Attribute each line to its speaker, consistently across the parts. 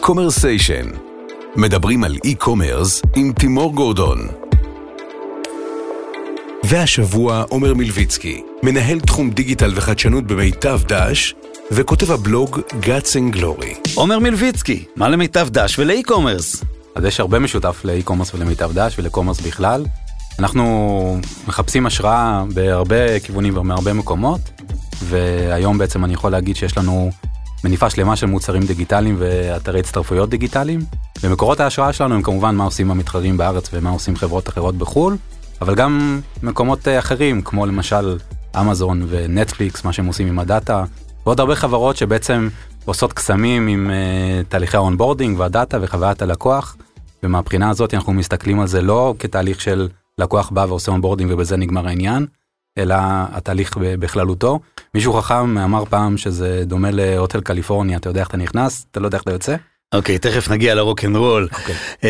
Speaker 1: Commercation. מדברים על e-commerce עם תימור גורדון. והשבוע עומר מלביצקי, מנהל תחום דיגיטל וחדשנות במיטב דש, וכותב הבלוג Guts and Glory.
Speaker 2: עומר מלביצקי, מה למיטב דש ול e-commerce?
Speaker 3: אז יש הרבה משותף ל e-commerce ולמיטב דש ול commerce בכלל. אנחנו מחפשים השראה בהרבה כיוונים ומהרבה מקומות, והיום בעצם אני יכול להגיד שיש לנו מניפה שלמה של מוצרים דיגיטליים ואתרי הצטרפויות דיגיטליים. ומקורות ההשראה שלנו הם כמובן מה עושים המתחרים בארץ ומה עושים חברות אחרות בחו"ל, אבל גם מקומות אה, אחרים, כמו למשל אמזון ונטפליקס, מה שהם עושים עם ה data, ועוד הרבה חברות שבעצם עושות קסמים עם uh, תהליכי ה onboarding וה data וחוויית הלקוח. ומהבחינה הזאת אנחנו מסתכלים על זה לא כתהליך של לקוח בא ועושה onboarding ובזה נגמר העניין, אלא התהליך בכללותו. מישהו חכם אמר פעם שזה דומה ל Hotel California, אתה יודע איך אתה נכנס, אתה לא יודע איך אתה יוצא.
Speaker 2: אוקיי, okay, תכף נגיע ל rock and roll.
Speaker 3: אוקיי.
Speaker 2: אה,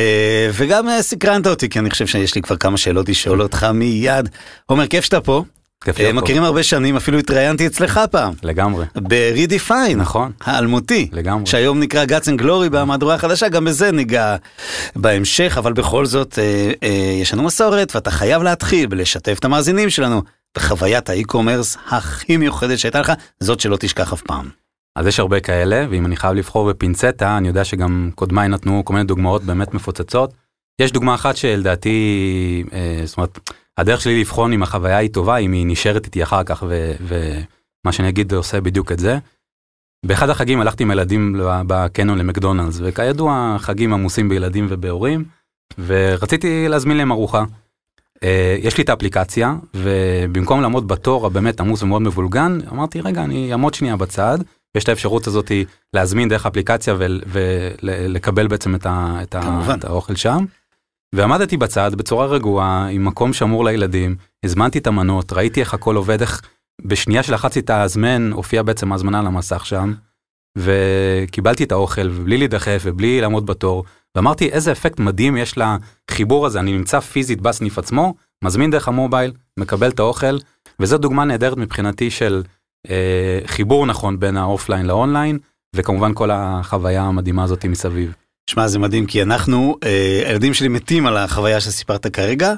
Speaker 2: וגם אה, סקרנת אותי, כי אני חושב שיש לי כבר כמה שאלות לשאול אותך מיד. עומר, כיף שאתה פה.
Speaker 3: כיף
Speaker 2: אה,
Speaker 3: להיות פה.
Speaker 2: מכירים הרבה שנים, אפילו התראיינתי אצלך פעם.
Speaker 3: לגמרי,
Speaker 2: ב-Redefine.
Speaker 3: נכון.
Speaker 2: האלמותי.
Speaker 3: לגמרי.
Speaker 2: שהיום נקרא Guts and Glory במהדורה החדשה, גם בזה ניגע בהמשך, אבל בכל זאת, אה, אה, יש לנו מסורת, ואתה חייב להתחיל בלשתף את המאזינים שלנו בחוויית האי-קומרס הכי מיוחדת שהייתה לך, זאת שלא תשכח אף פעם.
Speaker 3: אז יש הרבה כאלה, ואם אני חייב לבחור בפינצטה, אני יודע שגם קודמיי נתנו כל מיני דוגמאות באמת מפוצצות. יש דוגמה אחת שלדעתי, אה, זאת אומרת, הדרך שלי לבחון אם החוויה היא טובה, אם היא נשארת איתי אחר כך, ו- ומה שאני אגיד עושה בדיוק את זה. באחד החגים הלכתי עם הילדים ל- בקניון למקדונלדס, וכידוע, חגים עמוסים בילדים ובהורים, ורציתי להזמין להם ארוחה. אה, יש לי את האפליקציה, ובמקום לעמוד בתור הבאמת עמוס ומאוד מבולגן, אמרתי, רגע, אני אעמוד שנייה בצד, יש את האפשרות הזאת להזמין דרך אפליקציה ולקבל בעצם את, ה, את, ה. את האוכל שם. ועמדתי בצד בצורה רגועה, עם מקום שמור לילדים, הזמנתי את המנות, ראיתי איך הכל עובד, איך בשנייה שלחצתי את ההזמן, הופיעה בעצם ההזמנה על המסך שם, וקיבלתי את האוכל, ובלי להידחף ובלי לעמוד בתור, ואמרתי איזה אפקט מדהים יש לחיבור הזה, אני נמצא פיזית בסניף עצמו, מזמין דרך ה mobile, מקבל את האוכל, וזו דוגמה נהדרת מבחינתי של אה, חיבור נכון בין ה offline לאונליין, וכמובן כל החוויה המדהימה הזאת מסביב.
Speaker 2: שמע, זה מדהים, כי אנחנו, אה, הילדים שלי מתים על החוויה שסיפרת כרגע,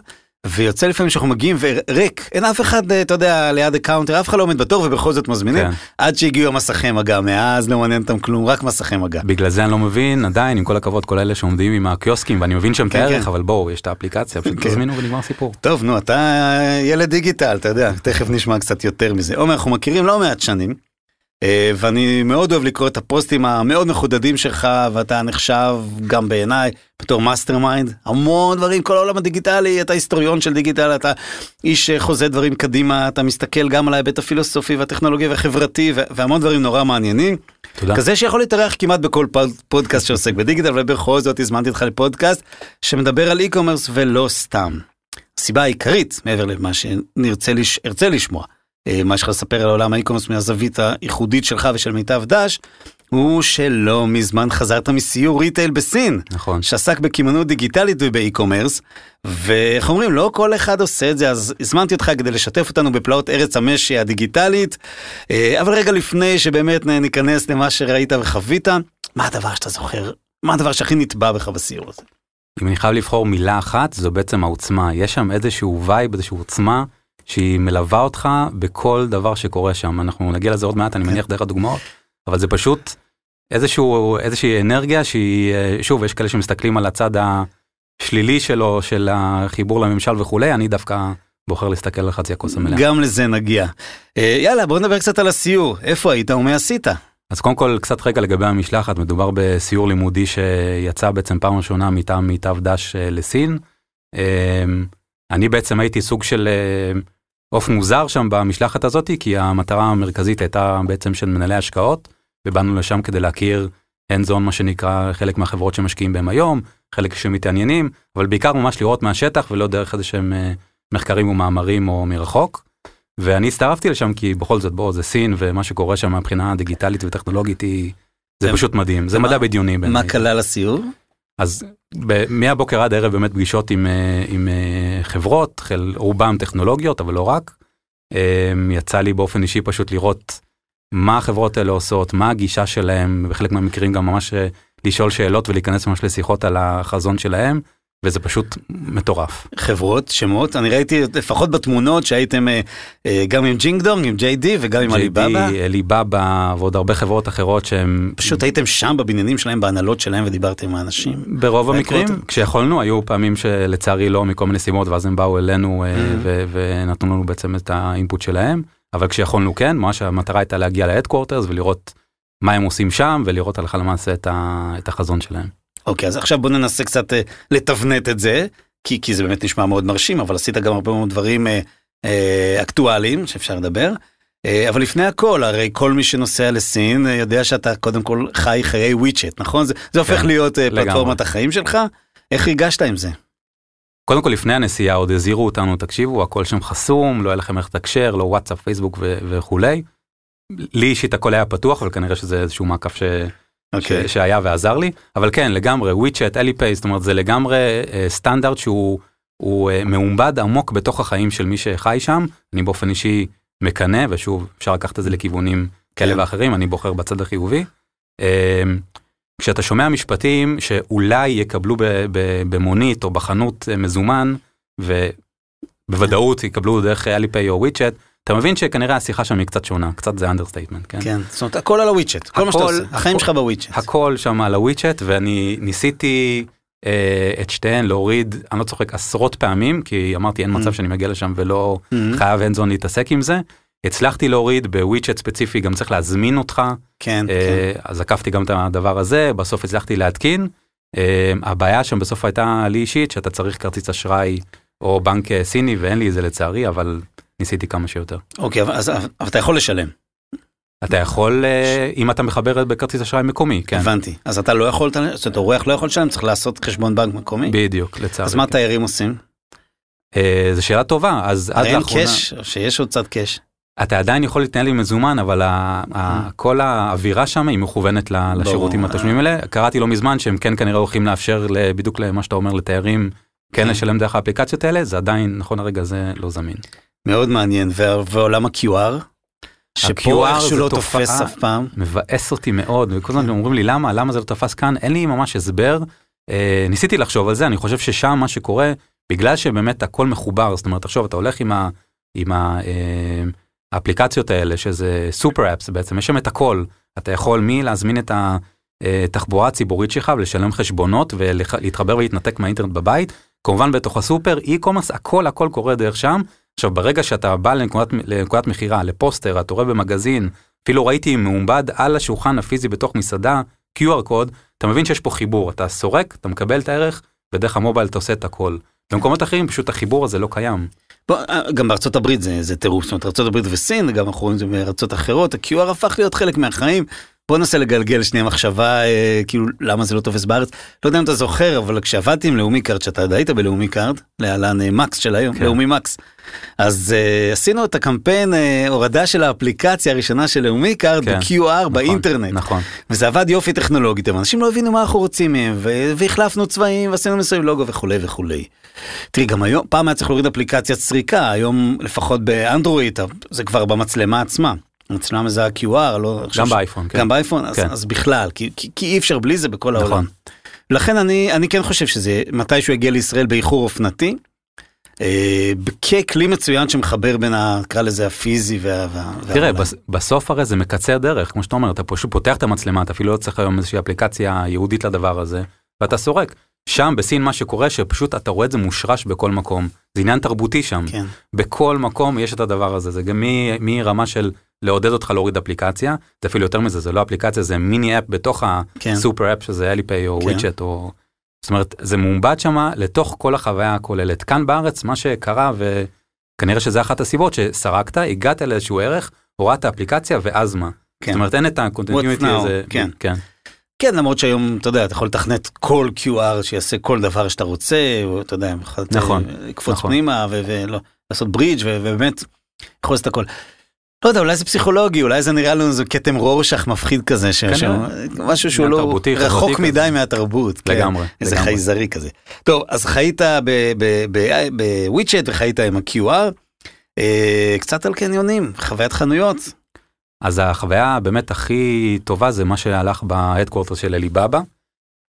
Speaker 2: ויוצא לפעמים שאנחנו מגיעים וריק, אין אף אחד, אה, אתה יודע, ליד ה counter, אף אחד לא עומד בתור ובכל זאת מזמינים,
Speaker 3: כן.
Speaker 2: עד שהגיעו המסכי מגע, מאז לא מעניין אותם כלום, רק מסכי מגע.
Speaker 3: בגלל זה אני לא מבין, עדיין, עם כל הכבוד, כל אלה שעומדים עם הקיוסקים, ואני מבין את
Speaker 2: כן, כן.
Speaker 3: אבל בואו, יש את האפליקציה, פשוט
Speaker 2: כן.
Speaker 3: תזמינו ונגמר סיפור.
Speaker 2: טוב, נו, אתה ילד דיגיטל, אתה יודע, תכף נשמע קצת יותר מזה. עומר, אנחנו מכירים לא מעט שנים, ואני מאוד אוהב לקרוא את הפוסטים המאוד מחודדים שלך, ואתה נחשב גם בעיניי בתור mastermind, המון דברים, כל העולם הדיגיטלי, אתה היסטוריון של דיגיטל, אתה איש שחוזה דברים קדימה, אתה מסתכל גם על ההיבט הפילוסופי והטכנולוגי והחברתי, והמון דברים נורא מעניינים.
Speaker 3: תודה.
Speaker 2: כזה שיכול להתארח כמעט בכל פוד- פודקאסט שעוסק בדיגיטל, ובכל זאת הזמנתי אותך לפודקאסט שמדבר על e-commerce ולא סתם. הסיבה העיקרית, מעבר למה שנרצה לש... לשמוע, אה, מה שלך לספר על עולם ה e-commerce מהזווית הייחודית שלך ושל מיטב דש, הוא שלא מזמן חזרת מסיור retail בסין,
Speaker 3: נכון.
Speaker 2: שעסק בקמעונות דיגיטלית וב e-commerce, ואיך אומרים, לא כל אחד עושה את זה, אז הזמנתי אותך כדי לשתף אותנו בפלאות ארץ המשי הדיגיטלית, אה, אבל רגע לפני שבאמת ניכנס למה שראית וחווית, מה הדבר שאתה זוכר, מה הדבר שהכי נטבע בך בסיור הזה?
Speaker 3: אם אני חייב לבחור מילה אחת, זו בעצם העוצמה. יש שם איזשהו vibe, איזושהי עוצמה, שהיא מלווה אותך בכל דבר שקורה שם. אנחנו נגיע לזה עוד מעט, אני מניח, דרך הדוגמאות, אבל זה פשוט איזשהו, איזושהי אנרגיה שהיא, אה, שוב, יש כאלה שמסתכלים על הצד השלילי שלו, של החיבור לממשל וכולי, אני דווקא בוחר להסתכל על חצי הכוס המלאה.
Speaker 2: גם לזה נגיע. אה, יאללה, בוא נדבר קצת על הסיור, איפה היית ומה עשית?
Speaker 3: אז קודם כל קצת רקע לגבי המשלחת, מדובר בסיור לימודי שיצא בעצם פעם ראשונה מטעם מיטב דש אה, לסין. אני בעצם הייתי סוג של עוף מוזר שם במשלחת הזאת, כי המטרה המרכזית הייתה בעצם של מנהלי השקעות, ובאנו לשם כדי להכיר hands on מה שנקרא חלק מהחברות שמשקיעים בהם היום, חלק שמתעניינים, אבל בעיקר ממש לראות מהשטח ולא דרך איזה שהם אה, מחקרים ומאמרים או מרחוק. ואני הצטרפתי לשם כי בכל זאת בוא זה סין ומה שקורה שם מבחינה דיגיטלית וטכנולוגית היא זה
Speaker 2: זה-
Speaker 3: פשוט מדהים זה
Speaker 2: מה-
Speaker 3: מדע בדיוני
Speaker 2: מה. כלל הסיור?
Speaker 3: אז מהבוקר עד הערב באמת פגישות עם, אה, עם אה, חברות חל, רובם טכנולוגיות אבל לא רק. אה, יצא לי באופן אישי פשוט לראות מה החברות האלה עושות מה הגישה שלהם בחלק מהמקרים גם ממש אה, לשאול שאלות ולהיכנס ממש לשיחות על החזון שלהם. וזה פשוט מטורף.
Speaker 2: חברות, שמות, אני ראיתי לפחות בתמונות שהייתם אה, אה, גם עם ג'ינגדונג, עם JD וגם עם עליבאבא.
Speaker 3: JD, עליבאבא ועוד הרבה חברות אחרות שהם...
Speaker 2: פשוט הייתם שם בבניינים שלהם, בהנהלות שלהם ודיברתם עם האנשים.
Speaker 3: ברוב המקרים, כשיכולנו, היו פעמים שלצערי לא מכל מיני סיבות, ואז הם באו אלינו אה, mm-hmm. ונתנו לנו בעצם את האינפוט שלהם, אבל כשיכולנו כן, ממש המטרה הייתה להגיע להדקוורטרס ולראות מה הם עושים שם ולראות הלכה למעשה את החזון שלהם.
Speaker 2: אוקיי, אז עכשיו בוא ננסה קצת אה, לתבנת את זה, כי, כי זה באמת נשמע מאוד מרשים, אבל עשית גם הרבה מאוד דברים אה, אה, אקטואליים שאפשר לדבר. אה, אבל לפני הכל, הרי כל מי שנוסע לסין אה, יודע שאתה קודם כל חי חיי וויצ'ט, נכון? זה, זה הופך כן, להיות אה, פלטפורמת החיים שלך? איך הגשת עם זה?
Speaker 3: קודם כל לפני הנסיעה עוד הזהירו אותנו, תקשיבו, הכל שם חסום, לא היה לכם איך לתקשר, לא וואטסאפ, פייסבוק וכולי. לי אישית הכל היה פתוח, אבל כנראה שזה איזשהו מעקף ש... okay. ש, אוקיי. שהיה ועזר לי, אבל כן, לגמרי, וויצ'ט, אליפיי, זאת אומרת, זה לגמרי uh, סטנדרט שהוא הוא, uh, מעובד עמוק בתוך החיים של מי שחי שם. אני באופן אישי מקנא, ושוב, אפשר לקחת את זה לכיוונים כאלה כן. ואחרים, אני בוחר בצד החיובי. Uh, כשאתה שומע משפטים שאולי יקבלו במונית או בחנות מזומן, ובוודאות יקבלו דרך אליפיי או וויצ'ט, אתה מבין שכנראה השיחה שם היא קצת שונה, קצת זה understatement, כן?
Speaker 2: כן, זאת אומרת הכל על הוויצ'ט, כל מה שאתה עושה, החיים שלך בוויצ'ט.
Speaker 3: הכל שם על הוויצ'ט ואני ניסיתי אה, את שתיהן להוריד, אני לא צוחק, עשרות פעמים, כי אמרתי אין מצב mm. שאני מגיע לשם ולא mm-hmm. חייב אין זמן להתעסק עם זה. הצלחתי להוריד בוויצ'ט ספציפי גם צריך להזמין אותך.
Speaker 2: כן, אה,
Speaker 3: כן. אז עקפתי גם את הדבר הזה, בסוף הצלחתי להתקין. אה, הבעיה שם בסוף הייתה לי אישית שאתה צריך כרטיס אשראי או בנק אה, סיני ואין לי את זה לצערי, אבל ניסיתי כמה שיותר.
Speaker 2: אוקיי, אבל, אז, אבל אתה יכול לשלם.
Speaker 3: אתה יכול, אה, אם אתה מחבר בכרטיס אשראי מקומי, כן.
Speaker 2: הבנתי. אז אתה לא יכול, זאת אומרת, אורח לא יכול לשלם, צריך לעשות חשבון בנק מקומי?
Speaker 3: בדיוק, לצערי.
Speaker 2: אז מה כן. תיירים עושים?
Speaker 3: אה, זו שאלה טובה, אז
Speaker 2: עד לאחרונה... אין קאש, או שיש עוד קצת קאש?
Speaker 3: אתה עדיין יכול להתנהל עם מזומן, אבל mm. כל האווירה שם היא מכוונת לשירותים התשלומים האלה. קראתי לא מזמן שהם כן כנראה הולכים לאפשר בדיוק למה שאתה אומר לתיירים, כן, לשלם דרך האפליקציות האלה, זה עדיין, נכון הרגע זה לא זמין.
Speaker 2: מאוד מעניין, ועולם ה-QR? שפה איכשהו לא תופס אף פעם.
Speaker 3: מבאס אותי מאוד, וכל הזמן אומרים לי למה, למה זה לא תפס כאן, אין לי ממש הסבר. אה, ניסיתי לחשוב על זה, אני חושב ששם מה שקורה, בגלל שבאמת הכל מחובר, זאת אומרת, תחשוב, אתה הולך עם, ה, עם ה, אה, האפליקציות האלה, שזה סופר אפס בעצם, יש שם את הכל. אתה יכול מי להזמין את התחבורה הציבורית שלך ולשלם חשבונות ולהתחבר ולהתנתק מהאינטרנט בבית. כמובן בתוך הסופר, e-commerce, הכל הכל קורה דרך שם. עכשיו ברגע שאתה בא לנקודת, לנקודת מכירה, לפוסטר, אתה רואה במגזין, אפילו ראיתי מעובד על השולחן הפיזי בתוך מסעדה, QR קוד, אתה מבין שיש פה חיבור, אתה סורק, אתה מקבל את הערך, ודרך ה mobile אתה עושה את הכל. במקומות אחרים פשוט החיבור הזה לא קיים.
Speaker 2: בוא, אה, גם בארצות הברית זה, זה טירוף, זאת אומרת ארצות הברית וסין, גם אנחנו רואים את זה בארצות אחרות, ה-QR הפך להיות חלק מהחיים, בוא ננסה לגלגל שנייה מחשבה אה, כאילו למה זה לא תופס בארץ. לא יודע אם אתה זוכר אבל כשעבדתי עם לאומי קארד שאתה היית בלאומי קארד להלן אה, מקס של היום כן. לאומי מקס. אז אה, עשינו את הקמפיין אה, הורדה של האפליקציה הראשונה של לאומי קארד כן. ב-QR נכון, באינטרנט.
Speaker 3: נכון.
Speaker 2: וזה עבד יופי טכנולוגית אנשים לא הבינו מה אנחנו רוצים מהם והחלפנו צבעים ועשינו מסוים לוגו וכולי וכולי. תראי גם היום פעם היה צריך להוריד אפליקציית סריקה היום לפחות באנדרואיד זה כבר במצלמה עצמה. מצלמה מזהה QR, לא...
Speaker 3: גם באייפון, כן.
Speaker 2: גם באייפון, אז, כן. אז בכלל, כי, כי, כי אי אפשר בלי זה בכל נכון. העולם. לכן אני, אני כן חושב שזה מתישהו יגיע לישראל באיחור אופנתי, אה, ככלי מצוין שמחבר בין, נקרא לזה, הפיזי וה...
Speaker 3: תראה, בס, בסוף הרי זה מקצר דרך, כמו שאתה אומר, אתה פשוט פותח את המצלמה, אתה אפילו לא צריך היום איזושהי אפליקציה ייעודית לדבר הזה, ואתה סורק. שם בסין מה שקורה שפשוט אתה רואה את זה מושרש בכל מקום. זה עניין תרבותי שם.
Speaker 2: כן.
Speaker 3: בכל מקום יש את הדבר הזה, זה גם מרמה של לעודד אותך להוריד אפליקציה, זה אפילו יותר מזה, זה לא אפליקציה, זה מיני אפ בתוך כן. הסופר אפ שזה אליפיי או כן. או... זאת אומרת, זה מעובד שם לתוך כל החוויה הכוללת. כאן בארץ, מה שקרה, וכנראה שזה אחת הסיבות שסרקת, הגעת לאיזשהו ערך, הורדת אפליקציה ואז מה. כן. זאת אומרת, אין את הקונטיניוטי הזה.
Speaker 2: כן. כן. כן, למרות שהיום, אתה יודע, אתה יכול לתכנת כל QR שיעשה כל דבר שאתה רוצה, או אתה יודע,
Speaker 3: נכון,
Speaker 2: לקפוץ נכון. פנימה ולא, לעשות ברידג' ובאמת, יכול לעשות הכל. לא יודע, אולי זה פסיכולוגי, אולי זה נראה לנו איזה כתם רורשך מפחיד כזה, ש... ש... משהו שהוא לא תרבותי, רחוק מדי כזה. מהתרבות.
Speaker 3: כן. לגמרי.
Speaker 2: איזה
Speaker 3: לגמרי.
Speaker 2: חייזרי כזה. טוב, אז חיית בוויצ'ט וחיית עם ה-QR, אה, קצת על קניונים, חוויית חנויות.
Speaker 3: אז החוויה באמת הכי טובה זה מה שהלך ב headquarter של אליבאבא.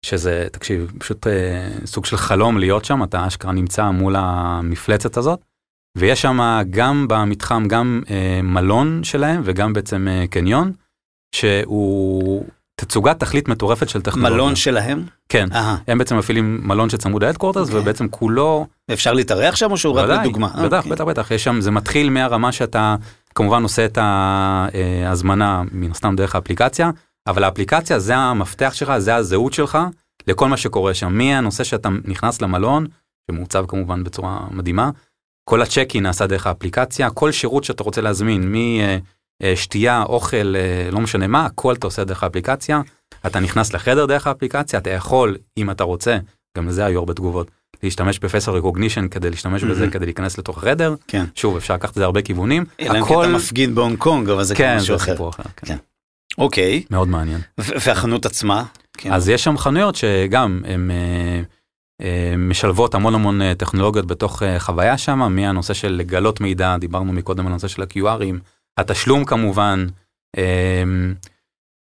Speaker 3: שזה, תקשיב, פשוט אה, סוג של חלום להיות שם, אתה אשכרה נמצא מול המפלצת הזאת, ויש שם גם במתחם גם אה, מלון שלהם וגם בעצם אה, קניון, שהוא תצוגת תכלית מטורפת של טכנולוגיה.
Speaker 2: מלון שלהם?
Speaker 3: כן,
Speaker 2: אהה.
Speaker 3: הם בעצם מפעילים מלון שצמוד להדקורטרס,
Speaker 2: אוקיי.
Speaker 3: ובעצם כולו,
Speaker 2: אפשר להתארח שם או שהוא רק לדוגמה?
Speaker 3: בטח,
Speaker 2: אוקיי.
Speaker 3: בטח, בטח, יש שם, זה מתחיל מהרמה שאתה כמובן עושה את ההזמנה מן הסתם דרך האפליקציה, אבל האפליקציה זה המפתח שלך, זה הזהות שלך לכל מה שקורה שם, מהנושא שאתה נכנס למלון, שמעוצב כמובן בצורה מדהימה, כל הצ'קין נעשה דרך האפליקציה, כל שירות שאתה רוצה להזמין, משתייה, אוכל, אה, לא משנה מה, הכל אתה עושה דרך האפליקציה, אתה נכנס לחדר דרך האפליקציה, אתה יכול, אם אתה רוצה, גם לזה היו הרבה תגובות, להשתמש בפסל רקוגנישן כדי להשתמש בזה. כדי להיכנס לתוך החדר,
Speaker 2: כן.
Speaker 3: שוב, אפשר לקחת את זה הרבה כיוונים,
Speaker 2: אלא אם כן אתה מפגין בהונג קונג, אבל זה
Speaker 3: כן,
Speaker 2: משהו
Speaker 3: זה
Speaker 2: אחר.
Speaker 3: סיפור אחר, כן.
Speaker 2: כן. אוקיי,
Speaker 3: מאוד מעניין.
Speaker 2: והחנות עצמה? כן.
Speaker 3: אז יש שם חנויות שגם אה, אה, משלבות המון המון אה, טכנולוגיות בתוך אה, חוויה שם, מהנושא של לגלות מידע, דיברנו מקודם על הנושא של ה-QRים, התשלום כמובן.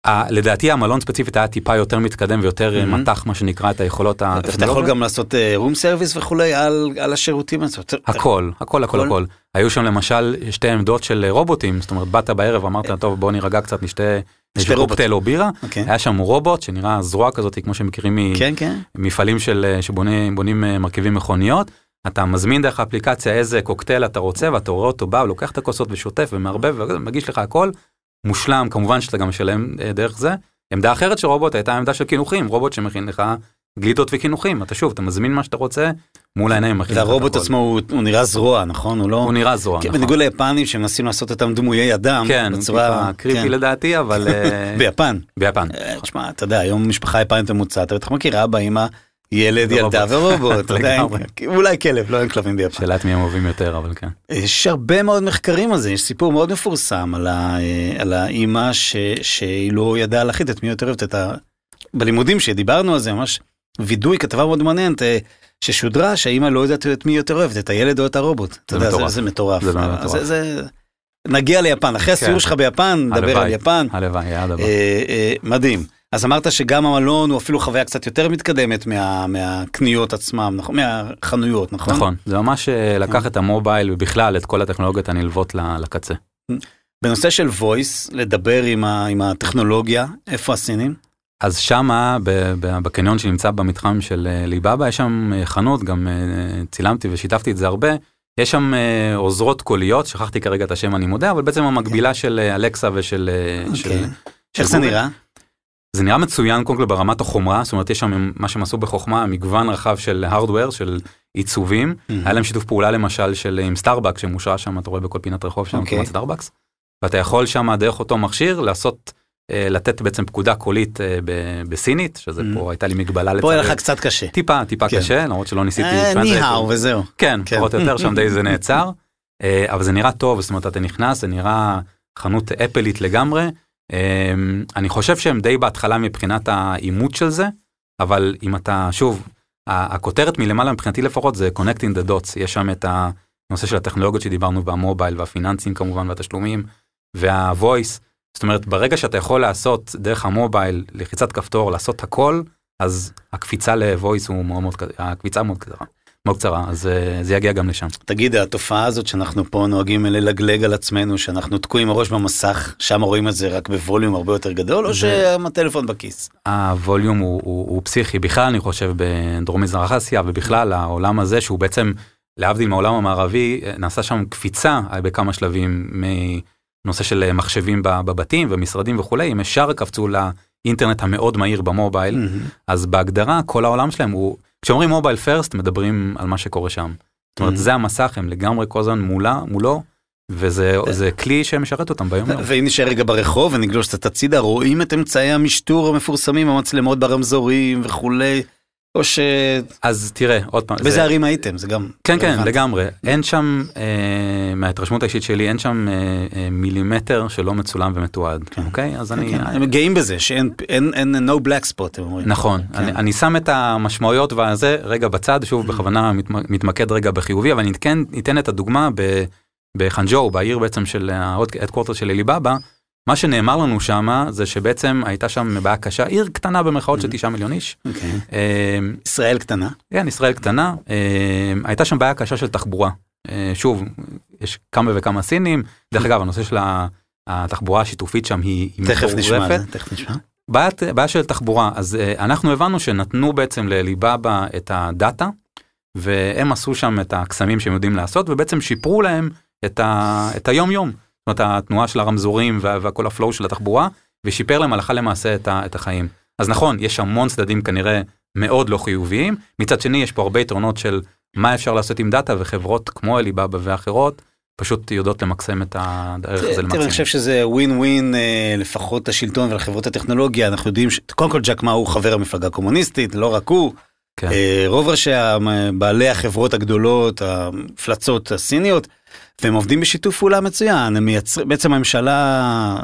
Speaker 3: אה, לדעתי המלון ספציפית היה טיפה יותר מתקדם ויותר אה,
Speaker 2: מהמם.
Speaker 3: מתח מה שנקרא את היכולות
Speaker 2: ואתה יכול
Speaker 3: הטכנולוגיות.
Speaker 2: גם לעשות room service וכולי על השירותים האלה.
Speaker 3: הכל, הכל, הכל,
Speaker 2: הכל?
Speaker 3: היו שם למשל שתי עמדות של אה, רובוטים, זאת אומרת באת בערב אמרת טוב בוא נירגע קצת נשתה
Speaker 2: רובוט.
Speaker 3: קוקטייל או בירה,
Speaker 2: אוקיי.
Speaker 3: היה שם רובוט שנראה זרוע כזאת כמו שמכירים מ...
Speaker 2: כן, כן.
Speaker 3: מפעלים של אה, שבונים בונים אה, מרכיבים מכוניות אתה מזמין דרך האפליקציה איזה קוקטייל אתה רוצה ואתה רואה אותו בא לוקח את הכוסות ושוטף ומערבב ומגיש לך הכל מושלם כמובן שאתה גם משלם אה, דרך זה. עמדה אחרת של רובוט הייתה עמדה של קינוחים רובוט שמכין לך גלידות וקינוחים אתה שוב אתה מזמין מה שאתה רוצה מול העיניים.
Speaker 2: והרובוט
Speaker 3: הכל.
Speaker 2: עצמו הוא- הוא נראה זרוע, נכון? הוא לא...
Speaker 3: הוא נראה זרוע.
Speaker 2: כן,
Speaker 3: נכון.
Speaker 2: בניגוד ליפנים שמנסים לעשות אותם דמויי אדם.
Speaker 3: כן,
Speaker 2: בצורה...
Speaker 3: קריפי
Speaker 2: כן.
Speaker 3: לדעתי אבל אה,
Speaker 2: ביפן.
Speaker 3: ביפן.
Speaker 2: אה, תשמע, אתה יודע, היום משפחה יפנית ממוצעת, אתה בטח מכיר אבא, אמא, ילד. ילדה ורובוט, אתה יודע,
Speaker 3: לגמרי.
Speaker 2: אולי כלב, לא אין כלבים ביפן.
Speaker 3: שאלה את מי הם אוהבים יותר אבל כן.
Speaker 2: יש הרבה מאוד מחקרים על זה, יש סיפור מאוד מפורסם על, ה, אה, על האימא ש, שהיא לא ידעה להחליט את מי יותר אוהבת. בלימודים שדיברנו על זה, ממש וידוי, כתבה מאוד מעניינת, אה, ששודרה שהאימא לא יודעת את מי יותר אוהבת, את הילד או את הרובוט. אתה יודע,
Speaker 3: מטורף.
Speaker 2: זה, זה מטורף.
Speaker 3: זה באמת
Speaker 2: אה,
Speaker 3: מטורף.
Speaker 2: זה, זה... נגיע ליפן, אחרי
Speaker 3: כן.
Speaker 2: הסיור שלך ביפן, נדבר על. יפן.
Speaker 3: הלוואי, הדבר.
Speaker 2: אה, אה, מדהים. אז אמרת שגם המלון הוא אפילו חוויה קצת יותר מתקדמת מה, מהקניות עצמם, נכון? מהחנויות, נכון?
Speaker 3: נכון, זה ממש אה, לקח את המובייל ובכלל את כל הטכנולוגיות הנלוות לקצה.
Speaker 2: בנושא של voice, לדבר עם, ה, עם הטכנולוגיה, איפה הסינים?
Speaker 3: אז שמה בקניון שנמצא במתחם של אה, ליבאבא יש שם אה, חנות גם אה, צילמתי ושיתפתי את זה הרבה. יש שם עוזרות קוליות שכחתי כרגע את השם אני מודה אבל בעצם המקבילה של אה, אלקסה ושל של-
Speaker 2: אוקיי.
Speaker 3: של
Speaker 2: איך זה. נראה?
Speaker 3: זה נראה מצוין קודם כל ברמת החומרה זאת אומרת יש שם מה שהם עשו בחוכמה מגוון רחב של hardware של עיצובים היה להם שיתוף פעולה למשל של עם סטארבקס שמושרש שם אתה רואה בכל פינת רחוב שם
Speaker 2: אוקיי.
Speaker 3: סטארבקס. ואתה יכול שם דרך אותו מכשיר לעשות לתת בעצם פקודה קולית אה, בסינית שזה
Speaker 2: Mm.
Speaker 3: פה הייתה לי מגבלה
Speaker 2: פה היה. לך קצת קשה.
Speaker 3: טיפה טיפה
Speaker 2: כן.
Speaker 3: קשה למרות שלא ניסיתי.
Speaker 2: אה. ניהאו וזהו.
Speaker 3: כן,
Speaker 2: כן.
Speaker 3: פחות או יותר שם די זה נעצר. אה, אבל זה נראה טוב זאת אומרת אתה נכנס זה נראה חנות אפלית לגמרי. אה, אני חושב שהם די בהתחלה מבחינת האימות של זה אבל אם אתה שוב הכותרת מלמעלה מבחינתי לפחות זה connecting the dots יש שם את הנושא של הטכנולוגיות שדיברנו והמובייל והפיננסים כמובן והתשלומים והvoice זאת אומרת ברגע שאתה יכול לעשות דרך המובייל לחיצת כפתור לעשות הכל אז הקפיצה ל-voice הוא מאוד מאוד קצרה הקפיצה מאוד קצרה מאוד קצרה אז אה, זה יגיע גם לשם.
Speaker 2: תגיד, התופעה הזאת שאנחנו פה נוהגים ללגלג על עצמנו, שאנחנו תקועים הראש במסך, שם רואים את זה רק בווליום הרבה יותר גדול, או שהטלפון בכיס?
Speaker 3: הווליום הוא, הוא, הוא פסיכי בכלל אני חושב בדרום מזרח אסיה ובכלל העולם הזה שהוא בעצם להבדיל מהעולם המערבי נעשה שם קפיצה בכמה שלבים מנושא של אה, מחשבים בב- בבתים ומשרדים וכולי הם ישר קפצו לאינטרנט המאוד מהיר במובייל
Speaker 2: מהמם.
Speaker 3: אז בהגדרה כל העולם שלהם הוא כשאומרים מובייל פרסט מדברים על מה שקורה שם. זאת אומרת. זה המסך הם לגמרי כל הזמן מולה מולו וזה זה כלי שמשרת אותם ביום יום.
Speaker 2: ואם נשאר רגע ברחוב ונגלוש קצת הצידה, רואים את אמצעי המשטור המפורסמים, המצלמות ברמזורים וכולי, או ש...
Speaker 3: אז תראה עוד פעם.
Speaker 2: באיזה
Speaker 3: זה-
Speaker 2: ערים הייתם? זה גם...
Speaker 3: כן כן. לגמרי אין שם אה, מההתרשמות האישית שלי אין שם אה, אה, מילימטר שלא מצולם ומתועד
Speaker 2: כן.
Speaker 3: אוקיי אז אני
Speaker 2: כן, הם גאים בזה, שאין אין, אין no black spot, הם אומרים.
Speaker 3: נכון
Speaker 2: כן.
Speaker 3: אני, אני שם את המשמעויות והזה רגע בצד שוב בכוונה מת, מתמקד רגע בחיובי אבל אני כן ניתן את הדוגמה בחנג'ו בעיר בעצם של ה headquarter של אליבאבא מה שנאמר לנו שמה זה שבעצם הייתה שם בעיה קשה, עיר קטנה במרכאות של תשעה מיליון איש.
Speaker 2: אוקיי.
Speaker 3: אה,
Speaker 2: ישראל קטנה.
Speaker 3: כן, ישראל קטנה, אה, הייתה שם בעיה קשה של תחבורה. אה, שוב, יש כמה וכמה סינים, דרך אגב, הנושא של התחבורה השיתופית שם היא
Speaker 2: נשמע, תכף נשמע.
Speaker 3: בעיית, בעיה של תחבורה, אז uh, אנחנו הבנו שנתנו בעצם לליבאבא את הדאטה, והם עשו שם את הקסמים שהם יודעים לעשות, ובעצם שיפרו להם את, ה, את היום יום. זאת אומרת, התנועה של הרמזורים וה, וכל הפלואו של התחבורה, ושיפר להם הלכה למעשה את, ה, את החיים. אז נכון, יש המון צדדים כנראה מאוד לא חיוביים, מצד שני יש פה הרבה יתרונות של מה אפשר לעשות עם דאטה, וחברות כמו אליבאבא ואחרות, פשוט יודעות למקסם את הדרך הזה
Speaker 2: תראה,
Speaker 3: למקסם.
Speaker 2: אני חושב שזה ווין ווין אה, לפחות לשלטון ולחברות הטכנולוגיה אנחנו יודעים שקודם כל ג'ק מה הוא חבר המפלגה הקומוניסטית לא רק הוא
Speaker 3: כן.
Speaker 2: אה, רוב ראשי בעלי החברות הגדולות המפלצות הסיניות והם עובדים בשיתוף פעולה מצוין הם מייצרים בעצם הממשלה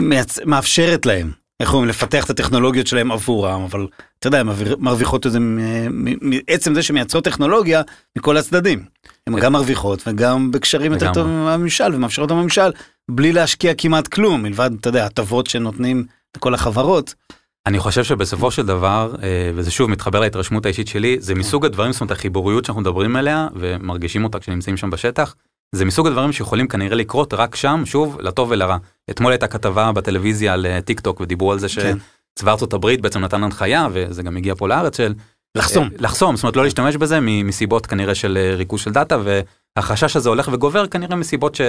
Speaker 2: מייצ... מאפשרת להם איך אומרים לפתח את הטכנולוגיות שלהם עבורם אבל אתה יודע הם מרוויחות את זה מעצם זה שמייצרות טכנולוגיה מכל הצדדים. הן גם מרוויחות וגם בקשרים יותר. טובים עם הממשל ומאפשרות לממשל בלי להשקיע כמעט כלום מלבד אתה יודע הטבות שנותנים לכל החברות.
Speaker 3: אני חושב שבסופו של דבר, אה, וזה שוב מתחבר להתרשמות האישית שלי,
Speaker 2: כן.
Speaker 3: זה מסוג הדברים, זאת אומרת החיבוריות שאנחנו מדברים עליה ומרגישים אותה כשנמצאים שם בשטח, זה מסוג הדברים שיכולים כנראה לקרות רק שם, שוב, לטוב ולרע. אתמול הייתה כתבה בטלוויזיה על אה, טיק טוק ודיברו על זה
Speaker 2: כן.
Speaker 3: שצבא ארצות הברית בעצם נתן הנחיה, וזה גם הגיע פה לארץ של...
Speaker 2: לחסום.
Speaker 3: אה, לחסום, זאת אומרת לא להשתמש בזה מסיבות כנראה של ריכוז של data, והחשש הזה הולך וגובר כנראה מסיבות ש...